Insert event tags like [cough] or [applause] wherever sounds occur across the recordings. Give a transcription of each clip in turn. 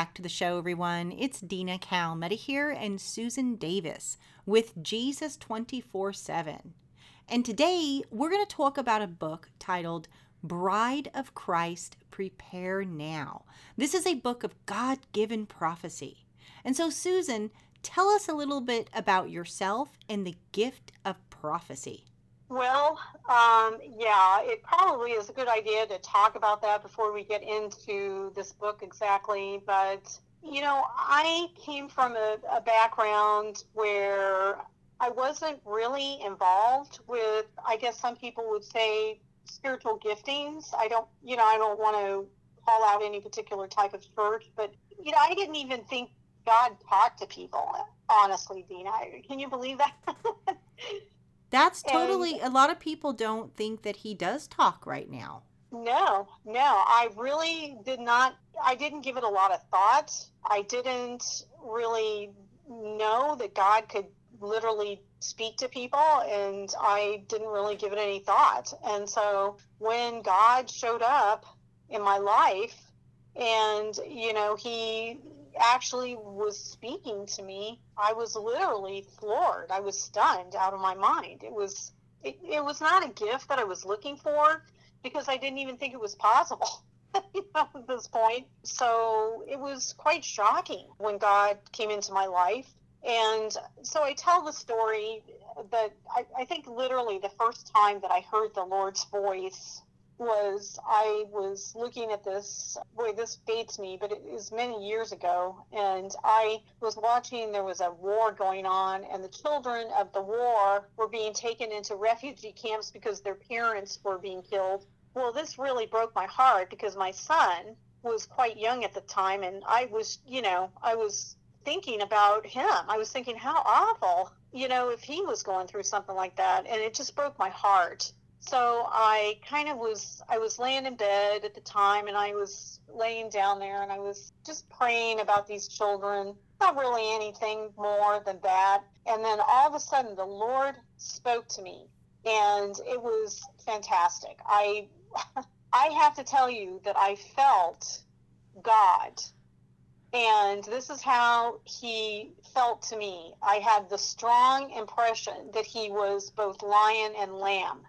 Back to the show, everyone. It's Dina Calmetta here and Susan Davis with Jesus 24 7. And today we're going to talk about a book titled Bride of Christ Prepare Now. This is a book of God given prophecy. And so, Susan, tell us a little bit about yourself and the gift of prophecy. Well, um, yeah, it probably is a good idea to talk about that before we get into this book exactly. But, you know, I came from a, a background where I wasn't really involved with, I guess some people would say, spiritual giftings. I don't, you know, I don't want to call out any particular type of church, but, you know, I didn't even think God talked to people, honestly, Dina. Can you believe that? [laughs] That's totally, and, a lot of people don't think that he does talk right now. No, no, I really did not, I didn't give it a lot of thought. I didn't really know that God could literally speak to people, and I didn't really give it any thought. And so when God showed up in my life, and, you know, he actually was speaking to me, I was literally floored. I was stunned out of my mind. It was it, it was not a gift that I was looking for because I didn't even think it was possible. [laughs] you know, at this point. So it was quite shocking when God came into my life. And so I tell the story that I, I think literally the first time that I heard the Lord's voice was I was looking at this. Boy, this dates me, but it was many years ago. And I was watching, there was a war going on, and the children of the war were being taken into refugee camps because their parents were being killed. Well, this really broke my heart because my son was quite young at the time, and I was, you know, I was thinking about him. I was thinking, how awful, you know, if he was going through something like that. And it just broke my heart so I kind of was, I was laying in bed at the time and I was laying down there and I was just praying about these children, not really anything more than that. And then all of a sudden the Lord spoke to me and it was fantastic. I, [laughs] I have to tell you that I felt God. And this is how he felt to me. I had the strong impression that he was both lion and lamb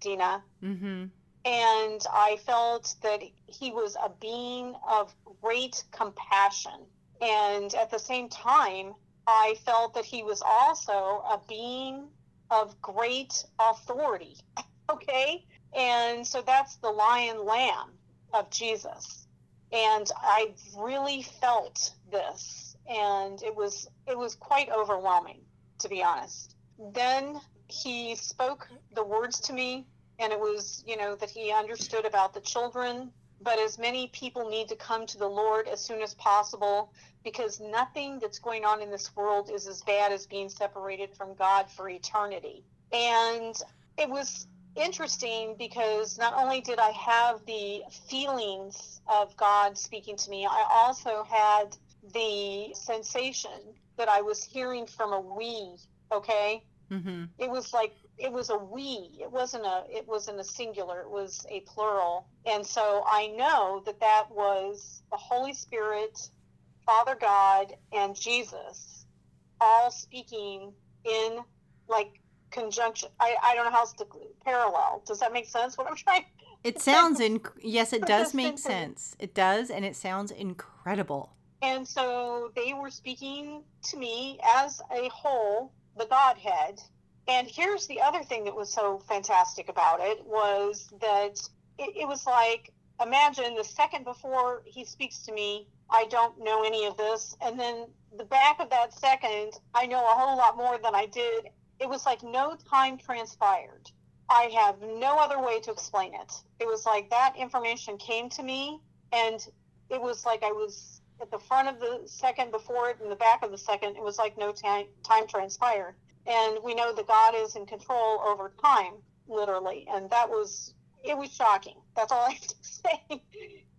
Dina. Mm-hmm. And I felt that he was a being of great compassion. And at the same time, I felt that he was also a being of great authority. [laughs] okay? And so that's the lion lamb of Jesus. And I really felt this and it was it was quite overwhelming to be honest. Then he spoke the words to me, and it was, you know, that he understood about the children. But as many people need to come to the Lord as soon as possible because nothing that's going on in this world is as bad as being separated from God for eternity. And it was interesting because not only did I have the feelings of God speaking to me, I also had the sensation that I was hearing from a we, okay? Mm-hmm. It was like it was a we. It wasn't a it wasn't a singular. It was a plural. And so I know that that was the Holy Spirit, Father God, and Jesus, all speaking in like conjunction. I, I don't know how to parallel. Does that make sense? What I'm trying. It sounds in yes, it does make sense. It does, and it sounds incredible. And so they were speaking to me as a whole the Godhead. And here's the other thing that was so fantastic about it was that it, it was like imagine the second before he speaks to me, I don't know any of this, and then the back of that second, I know a whole lot more than I did. It was like no time transpired. I have no other way to explain it. It was like that information came to me, and it was like I was at the front of the second before it and the back of the second, it was like no time, time transpired. And we know that God is in control over time, literally. And that was, it was shocking. That's all I have to [laughs] say.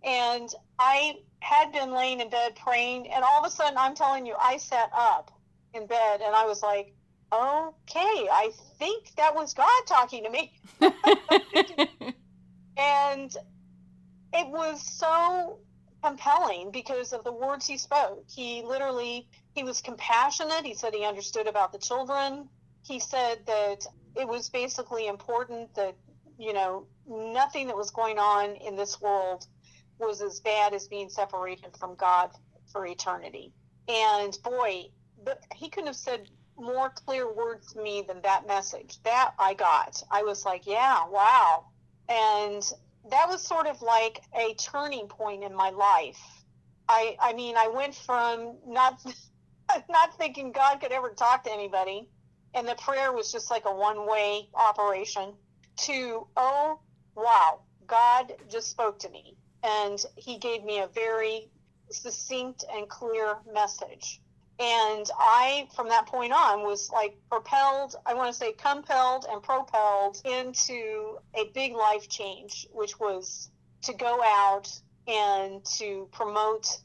And I had been laying in bed praying, and all of a sudden, I'm telling you, I sat up in bed and I was like, okay, I think that was God talking to me. [laughs] [laughs] and it was so compelling because of the words he spoke. He literally he was compassionate. He said he understood about the children. He said that it was basically important that you know nothing that was going on in this world was as bad as being separated from God for eternity. And boy, he couldn't have said more clear words to me than that message. That I got. I was like, yeah, wow. And that was sort of like a turning point in my life. I I mean, I went from not [laughs] not thinking God could ever talk to anybody and the prayer was just like a one-way operation to oh, wow, God just spoke to me and he gave me a very succinct and clear message and I, from that point on, was like propelled, I want to say compelled and propelled into a big life change, which was to go out and to promote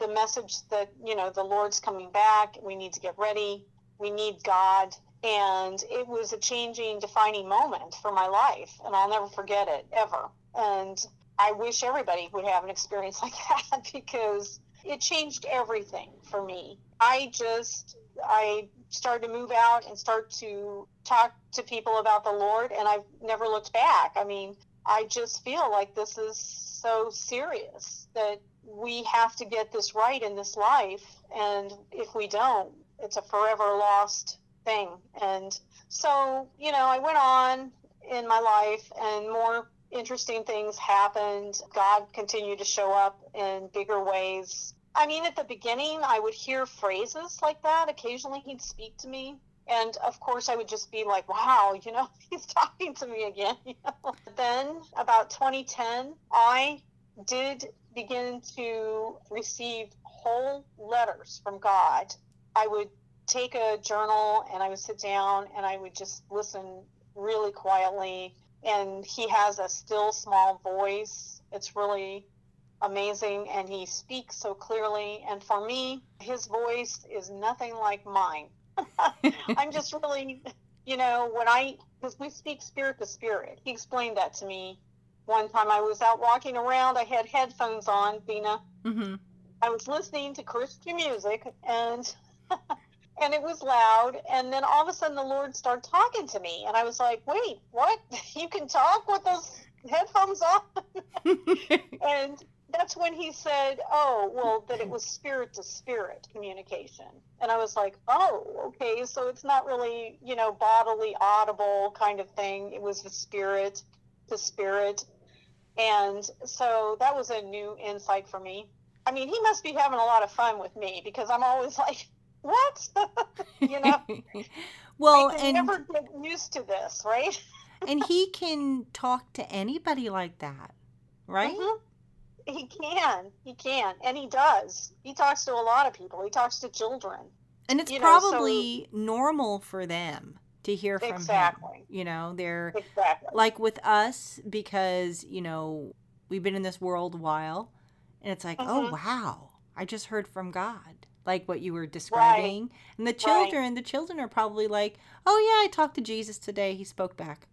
the message that, you know, the Lord's coming back. We need to get ready. We need God. And it was a changing, defining moment for my life. And I'll never forget it ever. And I wish everybody would have an experience [laughs] like that because it changed everything for me. I just I started to move out and start to talk to people about the Lord and I've never looked back. I mean, I just feel like this is so serious that we have to get this right in this life and if we don't, it's a forever lost thing. And so, you know, I went on in my life and more interesting things happened. God continued to show up in bigger ways I mean, at the beginning, I would hear phrases like that. Occasionally, he'd speak to me. And of course, I would just be like, wow, you know, [laughs] he's talking to me again. [laughs] Then, about 2010, I did begin to receive whole letters from God. I would take a journal and I would sit down and I would just listen really quietly. And he has a still small voice. It's really amazing and he speaks so clearly. And for me, his voice is nothing like mine. [laughs] I'm just really, you know, when I, because we speak spirit to spirit. He explained that to me one time. I was out walking around, I had headphones on, Dina. Mm-hmm. I was listening to Christian music and. [laughs] and it was loud and then all of a sudden the lord started talking to me and i was like wait what [laughs] you can talk with those headphones on and that's when he said, "Oh, well, that it was spirit to spirit communication," and I was like, "Oh, okay, so it's not really, you know, bodily, audible kind of thing. It was the spirit to spirit." And so that was a new insight for me. I mean, he must be having a lot of fun with me because I'm always [laughs] like, "What?" [laughs] you know. [laughs] well, I and never get used to this, right? and he can talk to anybody like that, right? Mm-hmm he can. He can. And he does. He talks to a lot of people. He talks to children. And it's you probably know, so, normal for them to hear from exactly. him. You know, they're exactly. like with us because, you know, we've been in this world a while and it's like, oh, mm-hmm. oh wow, I just heard from God. Like what you were describing. Right. And the children, right. the children are probably like, Oh yeah, I talked to Jesus today. He spoke back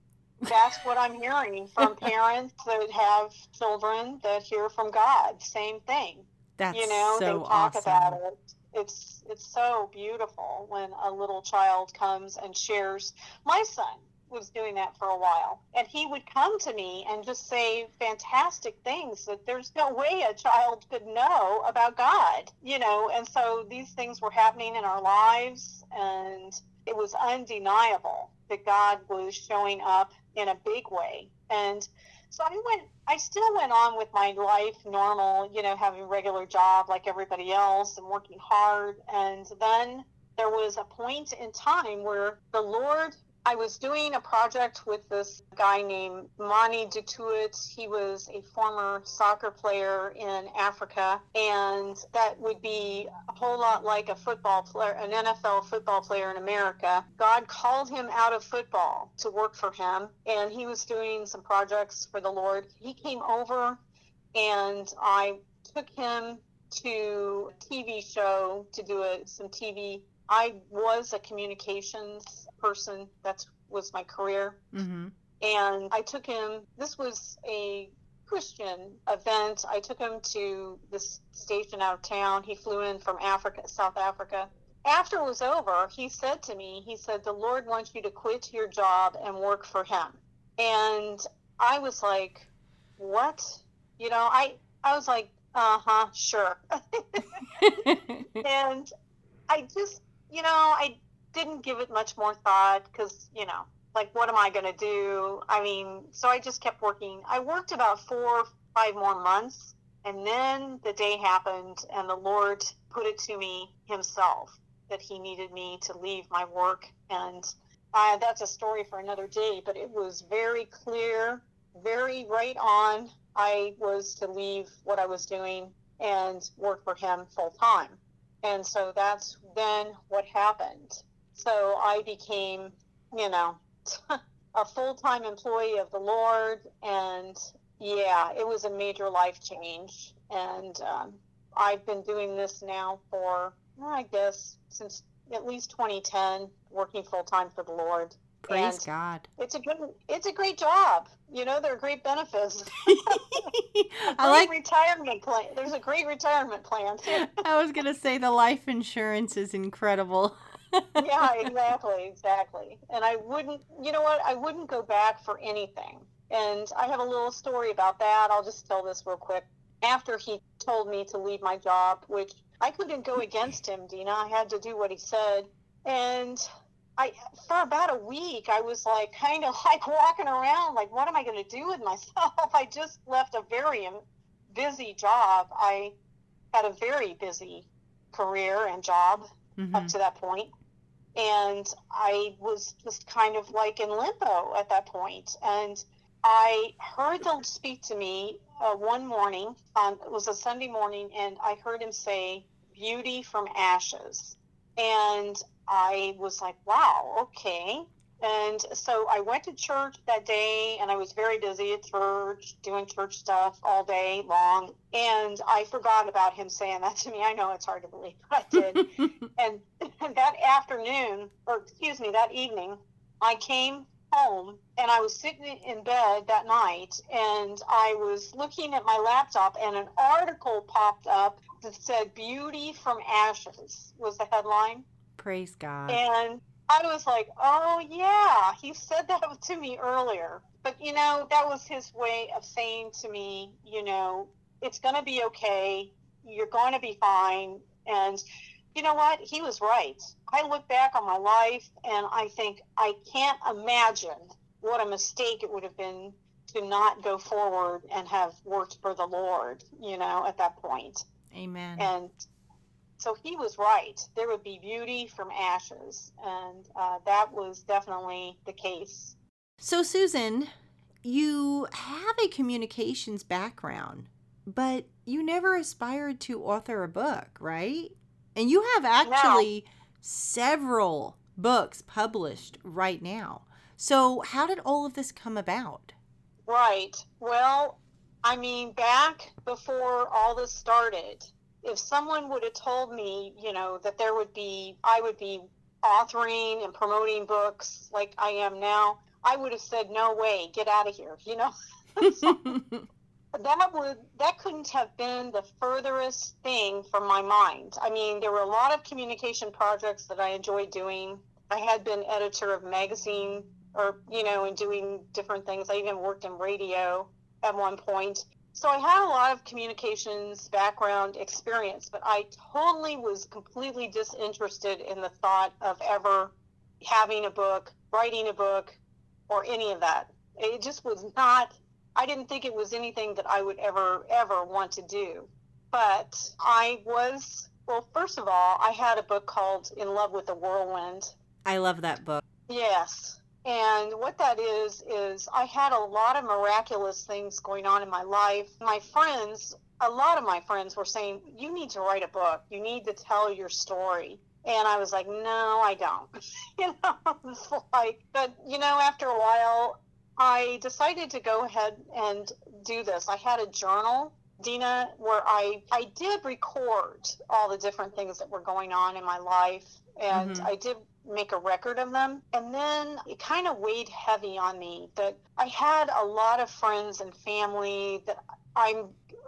that's what I'm hearing from [laughs] parents that have children that hear from God. Same thing. That's you know, so they talk awesome. about it. It's it's so beautiful when a little child comes and shares. My son was doing that for a while, and he would come to me and just say fantastic things that there's no way a child could know about God, you know. And so these things were happening in our lives, and it was undeniable that God was showing up in a big way. And so I went, I still went on with my life normal, you know, having a regular job like everybody else and working hard. And then there was a point in time where the Lord I was doing a project with this guy named Mani Dutuit. He was a former soccer player in Africa, and that would be a whole lot like a football player, an NFL football player in America. God called him out of football to work for him, and he was doing some projects for the Lord. He came over, and I took him to a TV show to do a, some TV I was a communications person. That was my career. Mm-hmm. And I took him, this was a Christian event. I took him to this station out of town. He flew in from Africa, South Africa. After it was over, he said to me, he said, the Lord wants you to quit your job and work for him. And I was like, what? You know, I, I was like, uh huh, sure. [laughs] [laughs] and I just, you know, I didn't give it much more thought because, you know, like, what am I going to do? I mean, so I just kept working. I worked about four, five more months. And then the day happened, and the Lord put it to me Himself that He needed me to leave my work. And uh, that's a story for another day, but it was very clear, very right on. I was to leave what I was doing and work for Him full time. And so that's then what happened. So I became, you know, [laughs] a full time employee of the Lord. And yeah, it was a major life change. And um, I've been doing this now for, I guess, since at least 2010, working full time for the Lord. Praise And God. It's a good, it's a great job. You know, there are great benefits. [laughs] [laughs] I Great like retirement plan. There's a great retirement plan too. [laughs] I was going to say the life insurance is incredible. yeah, exactly, exactly. And I wouldn't, you know what? I wouldn't go back for anything. And I have a little story about that. I'll just tell this real quick. After he told me to leave my job, which I couldn't go against him, Dina, I had to do what he said. And I, for about a week, I was like kind of [laughs] like walking around, like, what am I going to do with myself? [laughs] I just left a very um, busy job. I had a very busy career and job Mhm. up to that point. And I was just kind of like in limbo at that point. And I heard them speak to me uh, one morning. On, it was a Sunday morning, and I heard him say, Beauty from Ashes. And I was like, wow, okay. And so I went to church that day, and I was very busy at church, doing church stuff all day long. And I forgot about him saying that to me. I know it's hard to believe, but I did. [laughs] and, and that afternoon, or excuse me, that evening, I came home and I was sitting in bed that night and I was looking at my laptop and an article popped up that said Beauty from Ashes was the headline. Praise God. And I was like, oh, yeah, he said that [laughs] to me earlier. But, you know, that was his way of saying to me, you know, it's going to be okay. You're going to be fine. And you know what? He was right. I look back on my life and I think I can't imagine what a mistake it would have been to not go forward and have worked for the Lord, you know, at that point. Amen. And so he was right. There would be beauty from ashes. And uh, that was definitely the case. So, Susan, you have a communications background, but you never aspired to author a book, right? And you have actually several books published right now. So, how did all of this come about? Right. Well, I mean, back before all this started, if someone would have told me, you know, that there would be, I would be authoring and promoting books like I am now, I would have said, no way, get out of here, you know? [laughs] that would that couldn't have been the furthest thing from my mind. I mean, there were a lot of communication projects that I enjoyed doing. I had been editor of magazine or you know, and doing different things. I even worked in radio at one point. So I had a lot of communications background experience, but I totally was completely disinterested in the thought of ever having a book, writing a book, or any of that. It just was not I didn't think it was anything that I would ever, ever want to do. But I was, well, first of all, I had a book called In Love with the Whirlwind. I love that book. Yes. And what that is, is I had a lot of miraculous things going on in my life. My friends, a lot of my friends were saying, You need to write a book, you need to tell your story. And I was like, No, I don't. [laughs] you know, [laughs] it's like, but, you know, after a while, I decided to go ahead and do this. I had a journal, Dina, where I, I did record all the different things that were going on in my life. And Mhm. I did make a record of them. And then it kind of weighed heavy on me that I had a lot of friends and family that I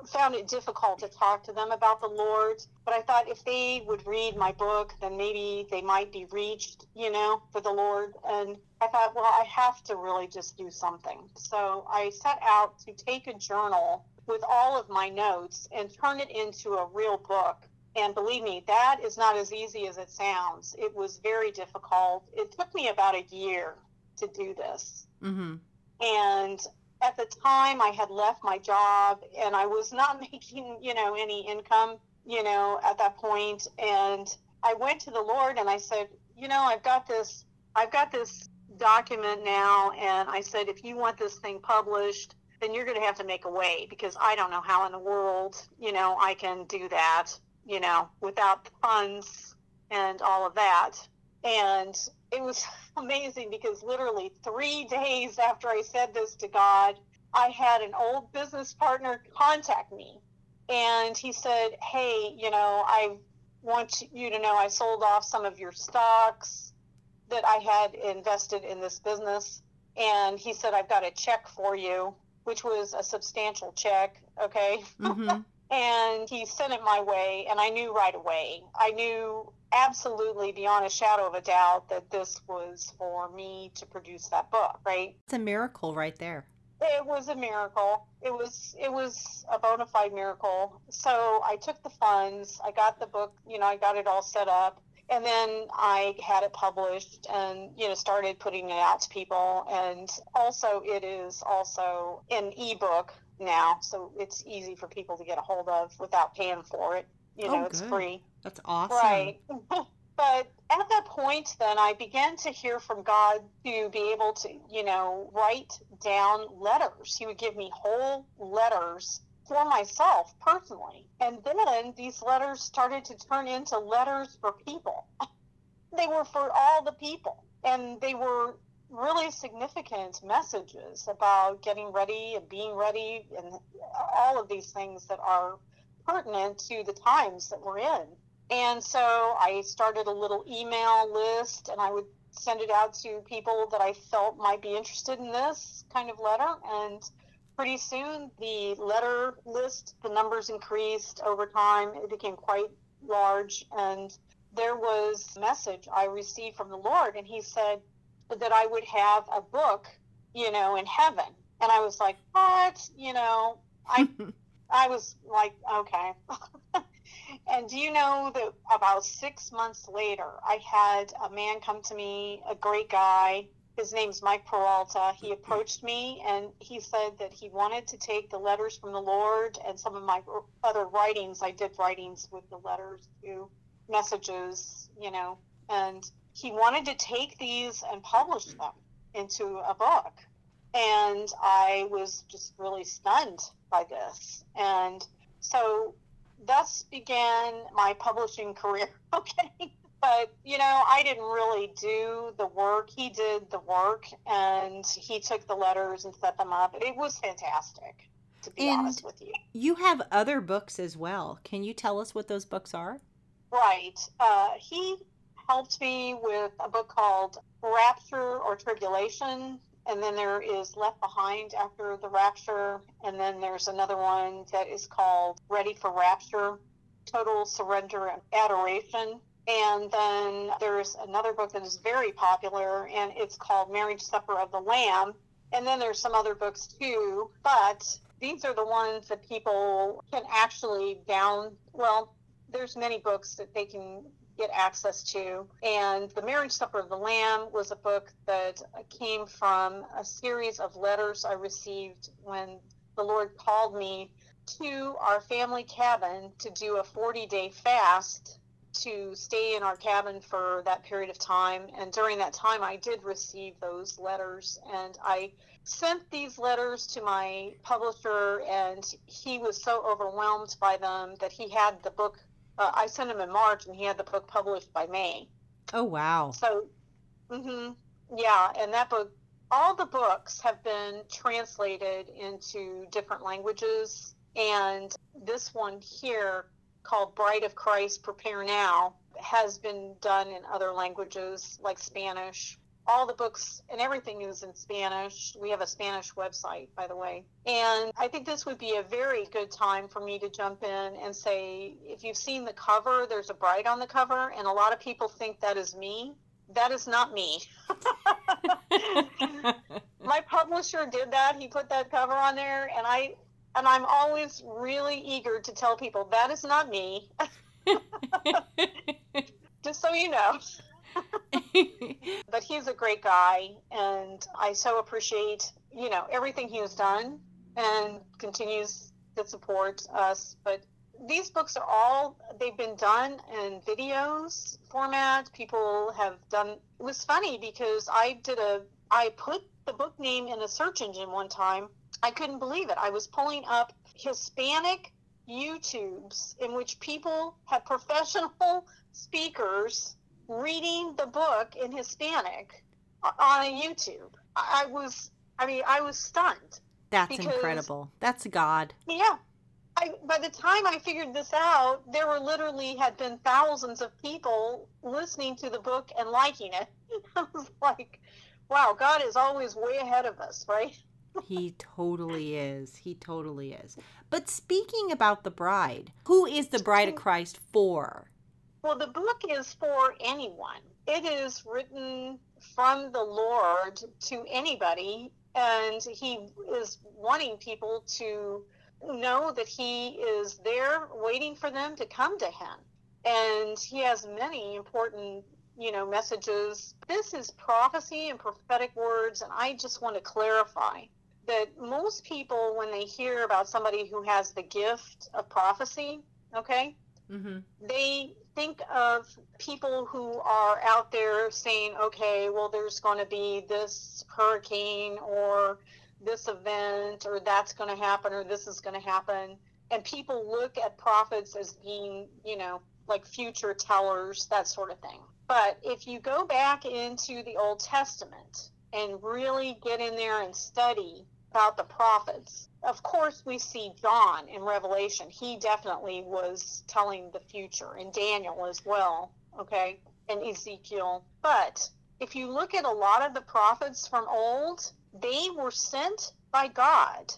found it difficult to talk to them about the Lord. But I thought if they would read my book, then maybe they might be reached, you know, for the Lord. And I thought, well, I have to really just do something. So I set out to take a journal with all of my notes and turn it into a real book. And believe me, that is not as easy as it sounds. It was very difficult. It took me about a year to do this. Mm-hmm. And at the time, I had left my job and I was not [laughs] making, you know, any income, you know, at that point. And I went to the Lord and I said, you know, I've got this, I've got this document now. And I said, if you want this thing published, then you're going to have to make a way because I don't know how in the world, you know, I can do that, you know, without funds and all of that. And it was [laughs] amazing because literally three days after I said this to God, I had an old business partner contact me. And he said, Hey, you know, I want you to know I sold off some of your stocks that I had invested in this business. And he said, I've got a check for you which was a substantial check. Okay. Mm-hmm. [laughs] and he sent it my way, and I knew right away. I knew absolutely beyond a shadow of a doubt that this was for me to produce that book, right? It's a miracle right there. It was a miracle. It was it was a bona fide miracle. So I took the funds, I got the book, you know, I got it all set up and then I had it published and you know started putting it out to people. And also it is also an ebook now so it's easy for people to get a hold of without paying for it. You oh, know oh, it's free. That's awesome. Right. [laughs] But at that point then I began to hear from God to be able to you know write down letters. He would give me whole letters for myself personally. And then these letters started to turn into letters for people. [laughs] they were for all the people. And they were really significant messages about getting ready and being ready and all of these things that are pertinent to the times that we're in. And so I started a little email list and I would send it out to people that I felt might be interested in this kind of letter. And pretty soon the letter list, the numbers increased over time. It became quite large. And there was a message I received from the Lord, and He said that I would have a book, you know, in heaven. And I was like, what? You know, I. [laughs] I was like, okay. [laughs] and do you know that about six months later, I had a man come to me, a great guy, his name's Mike Peralta. He approached me and he said that he wanted to take the letters from the Lord and some of my other writings. I did writings with the letters to messages, you know, and he wanted to take these and publish them into a book. And I was just really stunned by this. And so thus began my publishing [laughs] career. Okay but you know i didn't really do the work. He did the work and he took the letters and set them up. It was fantastic to be and honest with you. you have other books as well. Can you tell us what those books are? Right. Uh, he helped me with a book called rapture or tribulation and then there is left behind after the rapture and then there's another one that is called ready for rapture total surrender and adoration and then there's another book that is very popular, and it's called Marriage Supper of the Lamb. And then there's some other books too, but these are the ones that people can actually down. Well, there's many books that they can get access to. And The Marriage Supper of the Lamb was a book that came from a series of letters I received when the Lord called me to our family cabin to do a 40 day fast to stay in our cabin for that period of time. And during that time, I did receive those letters. And I sent these letters to my publisher, and he was so overwhelmed by them that he had the book. Uh, I sent him in March, and he had the book published by May. Oh, wow. So, mm-hmm, yeah. And that book, all the books have been translated into different languages. And this one here called Bride of Christ Prepare Now has been done in other languages like Spanish. All the books and everything is in Spanish. We have a Spanish website, by the way. And I think this would be a very good time for me to jump in and say if you've seen the cover, there's a bride on the cover, and a lot of people think that is me. That is not me. [laughs] [laughs] My publisher did that. He put that cover on there, and I and I'm always really eager to tell people that is not me. [laughs] Just so you know. [laughs] but he's a great guy, and I so appreciate, you know, everything he has done and continues to support us. But these books are all they've been done in videos format. People have done. It was funny because I did a I put the book name in a search engine one time. I couldn't believe it. I was pulling up Hispanic YouTubes in which people have professional [laughs] speakers reading the book in Hispanic on a YouTube. I was, I mean, I was stunned. That's because, incredible. That's God. Yeah. I, by the time I figured this out, there were literally had been thousands of people listening to the book and liking it. [laughs] I was like, wow, God is always way ahead of us, right? He totally is. He totally is. But speaking about the bride, who is the bride of Christ for? Well, the book is for anyone. It is written from the Lord to anybody, and He is wanting people to know that He is there waiting for them to come to Him. And He has many important you know messages this is prophecy and prophetic words and i just want to clarify that most people, when they hear about somebody who has the gift of prophecy, okay, mm-hmm. they think of people who are out there saying, okay, well, there's going to be this hurricane or this event or that's going to happen or this is going to happen. And people look at prophets as being, you know, like future tellers, that sort of thing. But if you go back into the Old Testament and really get in there and study about the prophets. Of course, we see John in Revelation. He definitely was telling the future, and Daniel as well, okay, and Ezekiel. But if you look at a lot of the prophets from old, they were sent by God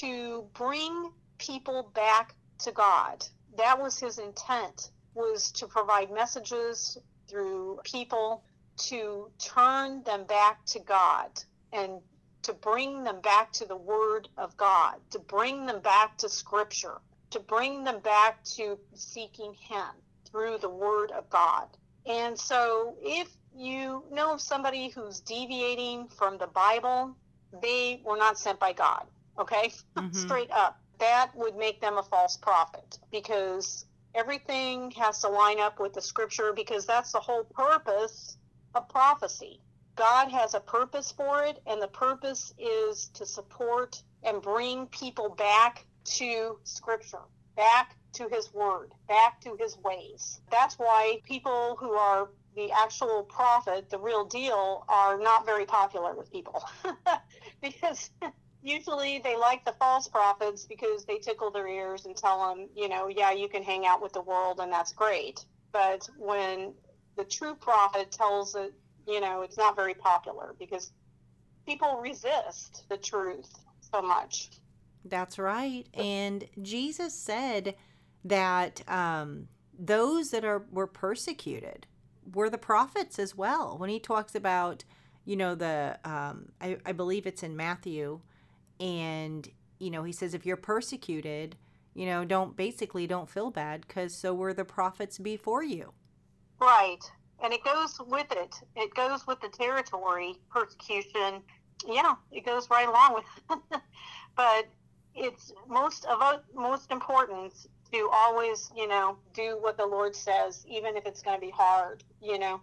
to bring people back to God. That was his intent was to provide messages through people to turn them back to God and to bring them back to the Word of God, to bring them back to Scripture, to bring them back to seeking Him through the Word of God. And so, if you know of somebody who's deviating from the Bible, they were not sent by God, okay? [laughs] Mm-hmm. Straight up. That would make them a false prophet because everything has to line up with the scripture because that's the whole purpose of prophecy. God has a purpose for it, and the purpose is to support and bring people back to Scripture, back to His Word, back to His ways. That's why people who are the actual prophet, the real deal, are not very popular with people. [laughs] because usually they like the false prophets because they tickle their ears and tell them, you know, yeah, you can hang out with the world and that's great. But when the true prophet tells it you know, it's not very popular because people resist the truth so much. That's right. And Jesus said that um, those that are were persecuted were the prophets as well. When he talks about, you know, the um, I, I believe it's in Matthew, and you know, he says if you're persecuted, you know, don't basically don't feel bad because so were the prophets before you. Right and it goes with it. It goes with the territory persecution. Yeah, it goes right along with. It. [laughs] but it's most of most important to always, you know, do what the Lord says, even if it's going to be hard, you know.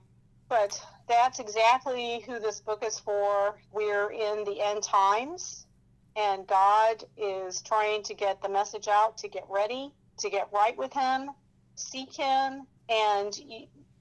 But that's exactly who this book is for. We're in the end times, and God is trying to get the message out to get ready, to get right with Him, seek Him, and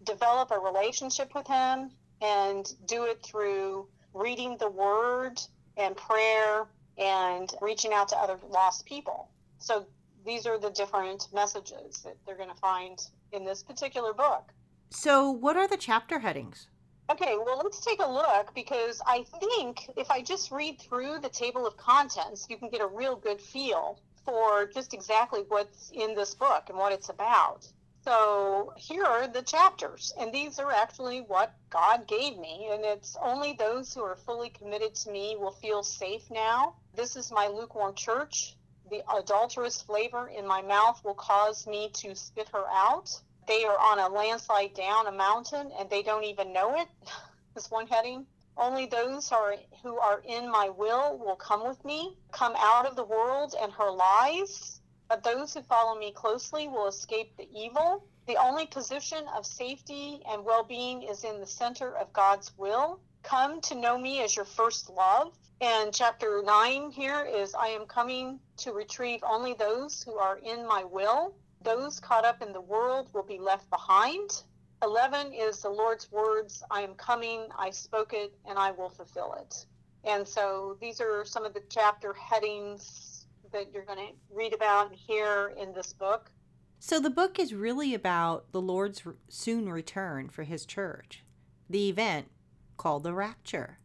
develop a relationship with Him and do it through reading the Word and prayer and reaching out to other lost people. So these are the different messages that they're going to find in this particular book. So, what are the chapter headings? Okay, well, let's take a look because I think if I just read through the table of contents, you can get a real good feel for just exactly what's in this book and what it's about. So here are the chapters, and these are actually what God gave me, and it's only those who are fully committed to me will feel safe now. This is my lukewarm church. The adulterous flavor in my mouth will cause me to spit her out. They are on a landslide down a mountain, and they don't even know it. it. [laughs] Is one heading. Only those are, who are in my will will come with me, come out of the world and her lies. But those who follow me closely will escape the evil. The only position of safety and well being is in the center of God's will. Come to know me as your first love. And chapter 9 here is I am coming to retrieve only those who are in my will. Those caught up in the world will be left behind. 11 is the Lord's words, I am coming, I spoke it, and I will fulfill it. And so these are some of the chapter headings that you're going to read about and hear in this book. So the book is really about the Lord's soon return for his church, the event called the rapture.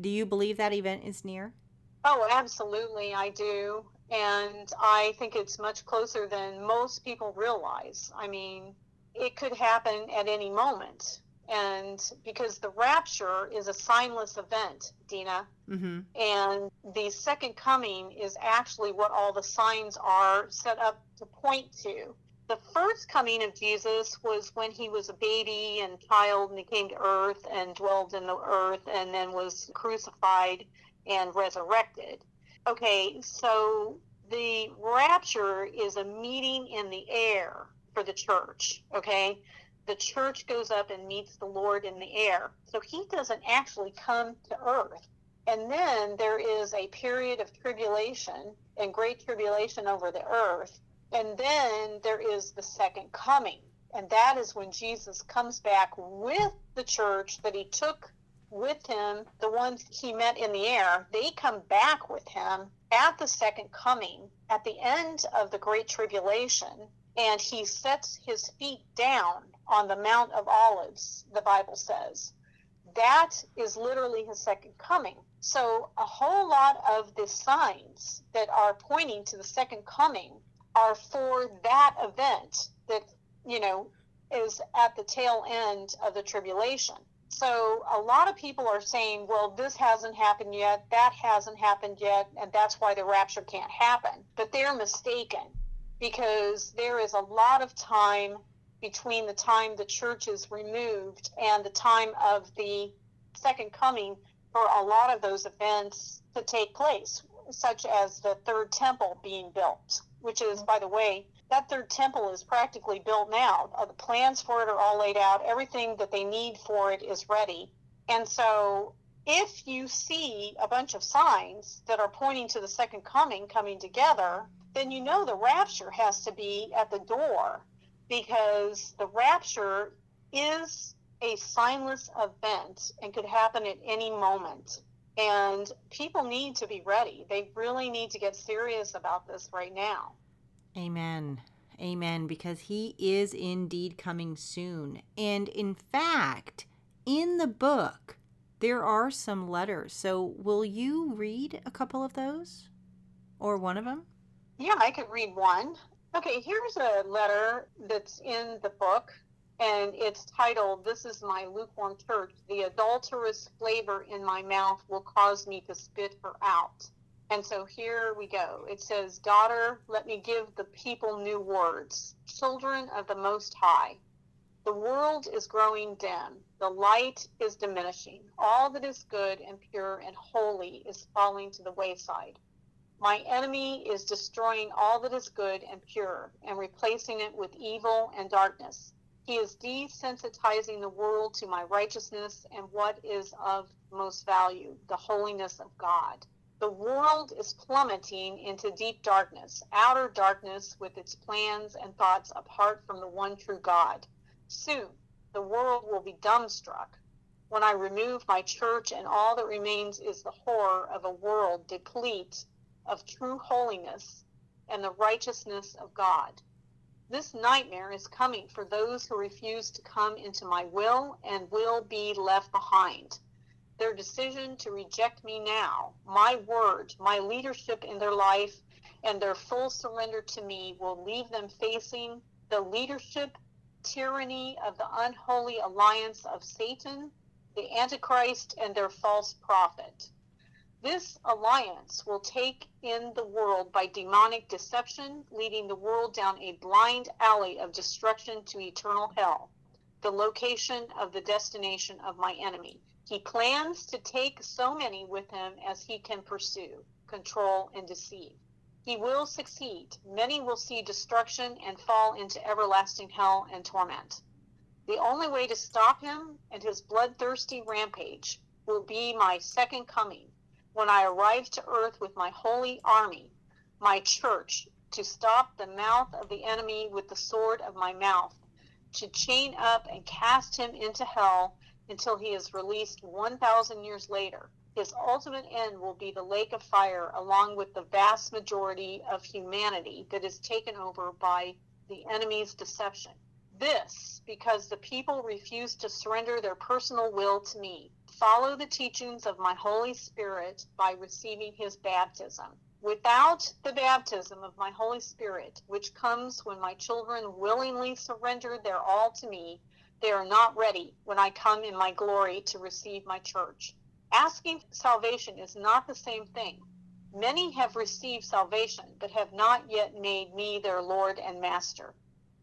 Do you believe that event is near? Oh, absolutely, I do. And I think it's much closer than most people realize. I mean, it could happen at any moment. And because the rapture is a signless event, Dina, mm-hmm. and the second coming is actually what all the signs are set up to point to. The first coming of Jesus was when he was a baby and child and he came to earth and dwelled in the earth and then was crucified and resurrected. Okay, so the rapture is a meeting in the air for the church, okay? The church goes up and meets the Lord in the air. So he doesn't actually come to earth. And then there is a period of tribulation and great tribulation over the earth. And then there is the second coming. And that is when Jesus comes back with the church that he took with him, the ones he met in the air, they come back with him at the second coming, at the end of the Great Tribulation, and he sets his feet down on the Mount of Olives, the Bible says. That is literally his second coming. So, a whole lot of the signs that are pointing to the second coming are for that event that, you know, is at the tail end of the tribulation. So, a lot of people are saying, well, this hasn't happened yet, that hasn't happened yet, and that's why the rapture can't happen. But they're mistaken because there is a lot of time between the time the church is removed and the time of the second coming for a lot of those events to take place, such as the third temple being built, which is, by the way, that third temple is practically built now. Uh, the plans for it are all laid out, everything that they need for it is ready. And so, if you see a bunch of signs that are pointing to the second coming coming together, then you know the rapture has to be at the door because the rapture is a signless event and could happen at any moment. And people need to be ready. They really need to get serious about this right now. Amen. Amen. Because he is indeed coming soon. And in fact, in the book, there are some letters. So will you read a couple of those? Or one of them? Yeah, I could read one. Okay, here's a letter that's in the book, and it's titled, This is My Lukewarm Church. The adulterous flavor in my mouth will cause me to spit her out. And so here we go. It says, Daughter, let me give the people new words. Children of the Most High. The world is growing dim. The light is diminishing. All that is good and pure and holy is falling to the wayside. My enemy is destroying all that is good and pure and replacing it with evil and darkness. He is desensitizing the world to my righteousness and what is of most value, the holiness of God. The world is plummeting into deep darkness, outer darkness with its plans and thoughts apart from the one true God. Soon, the world will be dumbstruck when I remove my church, and all that remains is the horror of a world deplete of true holiness and the righteousness of God. This nightmare is coming for those who refuse to come into my will and will be left behind. Their decision to reject me now, my word, my leadership in their life, and their full surrender to me will leave them facing the leadership tyranny of the unholy alliance of Satan, the Antichrist, and their false prophet. This alliance will take in the world by demonic deception, leading the world down a blind alley of destruction to eternal hell, the location of the destination of my enemy. He plans to take so many with him as he can pursue, control, and deceive. He will succeed. Many will see destruction and fall into everlasting hell and torment. The only way to stop him and his bloodthirsty rampage will be my second coming, when I arrive to earth with my holy army, my church, to stop the mouth of the enemy with the sword of my mouth, to chain up and cast him into hell until he is released 1,000 years later. His ultimate end will be the lake of fire, along with the vast majority of humanity that is taken over by the enemy's deception. This because the people refuse to surrender their personal will to me. Follow the teachings of my Holy Spirit by receiving his baptism. Without the baptism of my Holy Spirit, which comes when my children willingly surrender their all to me, they are not ready when I come in my glory to receive my church. Asking salvation is not the same thing. Many have received salvation, but have not yet made me their Lord and Master.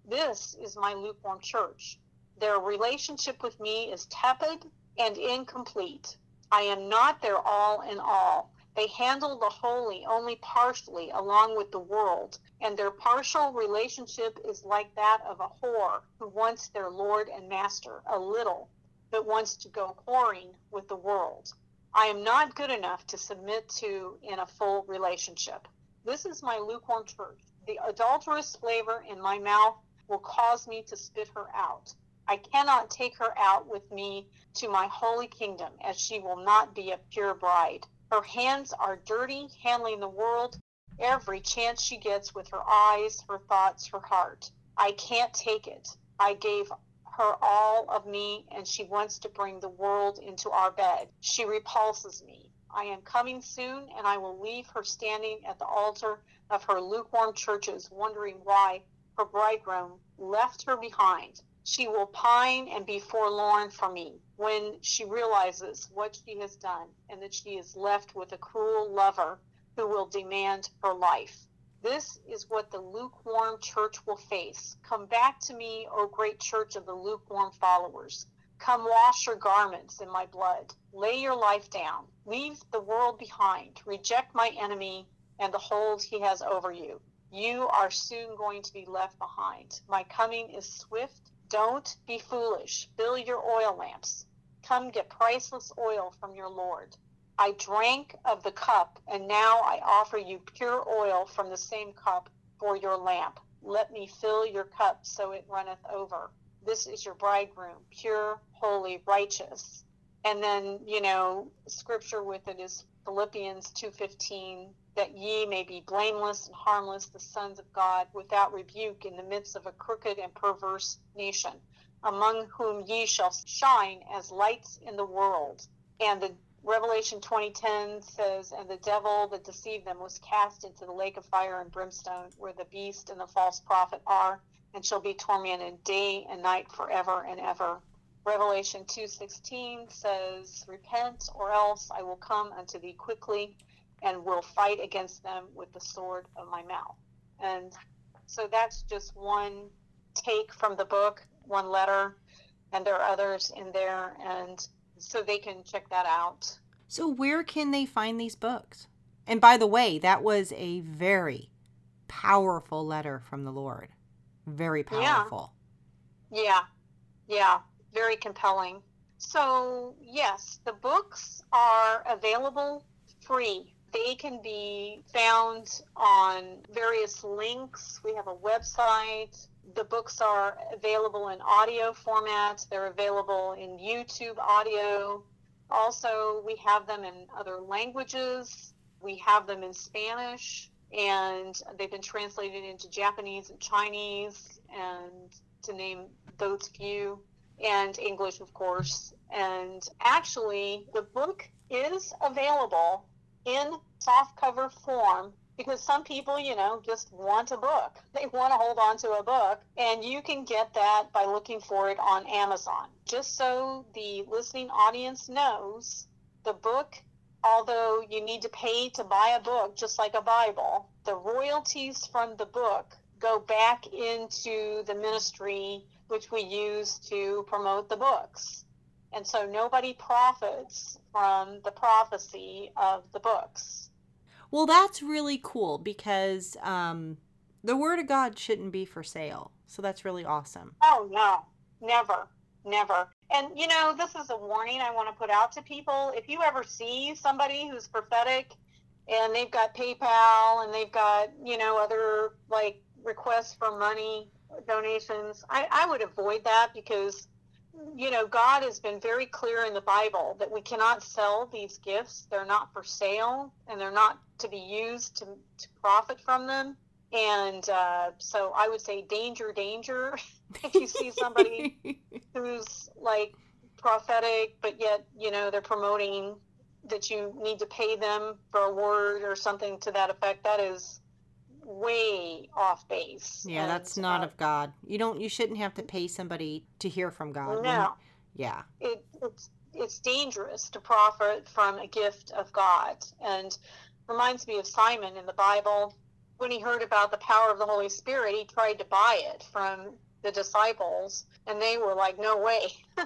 This is my lukewarm church. Their relationship with me is tepid and incomplete. I am not their all in all. They handle the holy only partially along with the world, and their partial relationship is like that of a whore who wants their Lord and Master a little but wants to go whoring with the world. I am not good enough to submit to in a full relationship. This is my lukewarm church. The adulterous flavor in my mouth will cause me to spit her out. I cannot take her out with me to my holy kingdom, as she will not be a pure bride. Her hands are dirty, handling the world every chance she gets with her eyes, her thoughts, her heart. I can't take it. I gave her all of me, and she wants to bring the world into our bed. She repulses me. I am coming soon, and I will leave her standing at the altar of her lukewarm churches, wondering why her bridegroom left her behind. She will pine and be forlorn for me when she realizes what she has done and that she is left with a cruel lover who will demand her life. This is what the lukewarm church will face. Come back to me, O great church of the lukewarm followers. Come wash your garments in my blood. Lay your life down. Leave the world behind. Reject my enemy and the hold he has over you. You are soon going to be left behind. My coming is swift. Don't be foolish. Fill your oil lamps. Come get priceless oil from your Lord. I drank of the cup, and now I offer you pure oil from the same cup for your lamp. Let me fill your cup so it runneth over. This is your bridegroom, pure, holy, righteous. And then, you know, scripture with it is Philippians 2:15 that ye may be blameless and harmless the sons of God without rebuke in the midst of a crooked and perverse nation among whom ye shall shine as lights in the world and the Revelation 20:10 says, "And the devil that deceived them was cast into the lake of fire and brimstone, where the beast and the false prophet are, and shall be tormented day and night forever and ever." Revelation 2:16 says, "Repent, or else I will come unto thee quickly, and will fight against them with the sword of my mouth." And so that's just one take from the book, one letter, and there are others in there, and so they can check that out. So, where can they find these books? And by the way, that was a very powerful letter from the Lord. Very powerful. Yeah. Yeah. yeah. Very compelling. So, yes, the books are available free. They can be found on various links. We have a website the books are available in audio format. They're available in YouTube audio. Also, we have them in other languages. We have them in Spanish. and they've been translated into Japanese and Chinese, and to name those few, and English, of course. And actually, the book is available in softcover form because some people, you know, just want a book. [laughs] They want to hold on to a book, and you can get that by looking for it on Amazon. Just so the listening audience knows, the book, although you need to pay to buy a book, just like a Bible, the royalties from the book go back into the ministry which we use to promote the books. And so nobody profits from the prophecy of the books. Well, that's really cool because um, the Word of God shouldn't be for sale. So that's really awesome. Oh, no, never, never. And, you know, this is a warning I want to put out to people. If you ever see somebody who's prophetic and they've got PayPal and they've got, you know, other like requests for money, donations, I, I would avoid that because you know, God has been very clear in the Bible that we cannot sell these gifts. They're not for sale and they're not to be used to, to profit from them. And uh, so I would say danger, danger. [laughs] if you see somebody [laughs] who's like prophetic, but yet, you know, they're promoting that you need to pay them for a word or something to that effect, that is way off base. Yeah, and, that's not uh, of God. You don't. You shouldn't have to pay somebody to hear from God. No. Yeah. It, it's it's dangerous to profit from a gift of God, and reminds me of Simon in the Bible. When he heard about the power of the Holy Spirit, he tried to buy it from the disciples, and they were like, "No way, [laughs]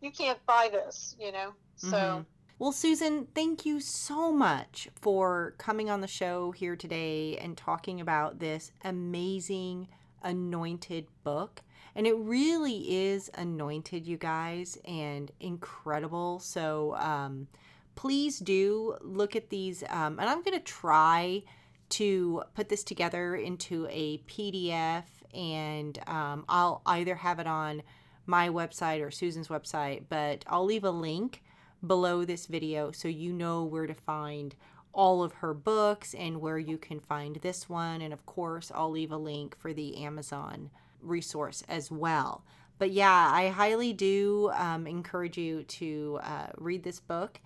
you can't buy this," you know. So. Mm-hmm well, Susan, thank you so much for coming on the show here today and talking about this amazing anointed book. And it really is anointed, you guys, and incredible. So um, please do look at these. Um, and I'm going to try to put this together into a PDF, and um, I'll either have it on my website or Susan's website, but I'll leave a link below this video so you know where to find all of her books and where you can find this one. And of course, I'll leave a link for the Amazon resource as well. But yeah, I highly do um, encourage you to uh, read this book.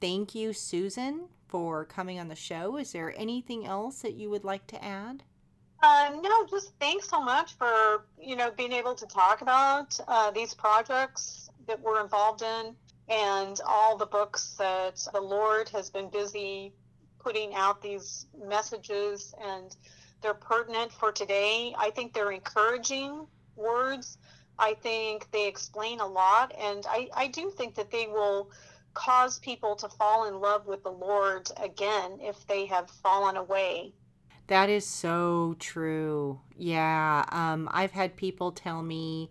Thank you, Susan, for coming on the show. Is there anything else that you would like to add? Uh, no, just thanks so much for you know being able to talk about uh, these projects that we're involved in and all the books that the Lord has been busy putting out these messages and they're pertinent for today. I think they're encouraging words. I think they explain a lot and I, I do think that they will cause people to fall in love with the Lord again if they have fallen away. That is so true. Yeah. Um, I've had people tell me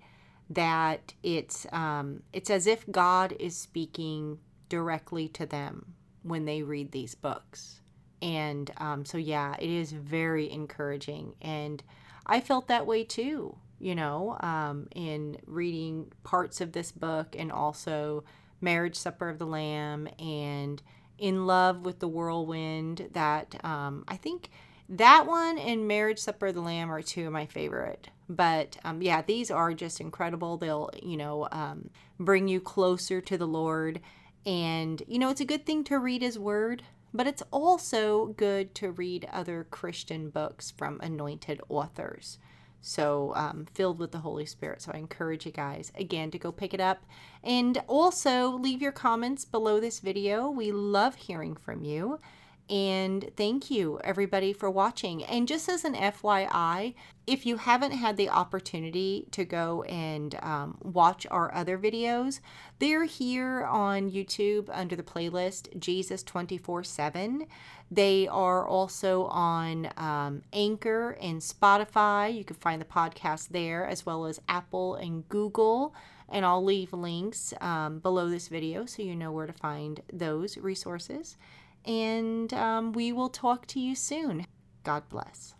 that it's um, it's as if God is speaking directly to them when they read these books. And um, so, yeah, it is very encouraging. And I felt that way too, you know, um, in reading parts of this book and also Marriage Supper of the Lamb and In Love with the Whirlwind. That um, I think that one and Marriage Supper of the Lamb are two of my favorite. But um, yeah, these are just incredible. They'll, you know, um, bring you closer to the Lord. And, you know, it's a good thing to read His Word, but it's also good to read other Christian books from anointed authors. So, um, filled with the Holy Spirit. So, I encourage you guys again to go pick it up and also leave your comments below this video. We love hearing from you. And thank you, everybody, for watching. And just as an FYI, if you haven't had the opportunity to go and um, watch our other videos, they're here on YouTube under the playlist Jesus 24 7. They are also on um, Anchor and Spotify. You can find the podcast there, as well as Apple and Google. And I'll leave links um, below this video so you know where to find those resources and um, we will talk to you soon. God bless.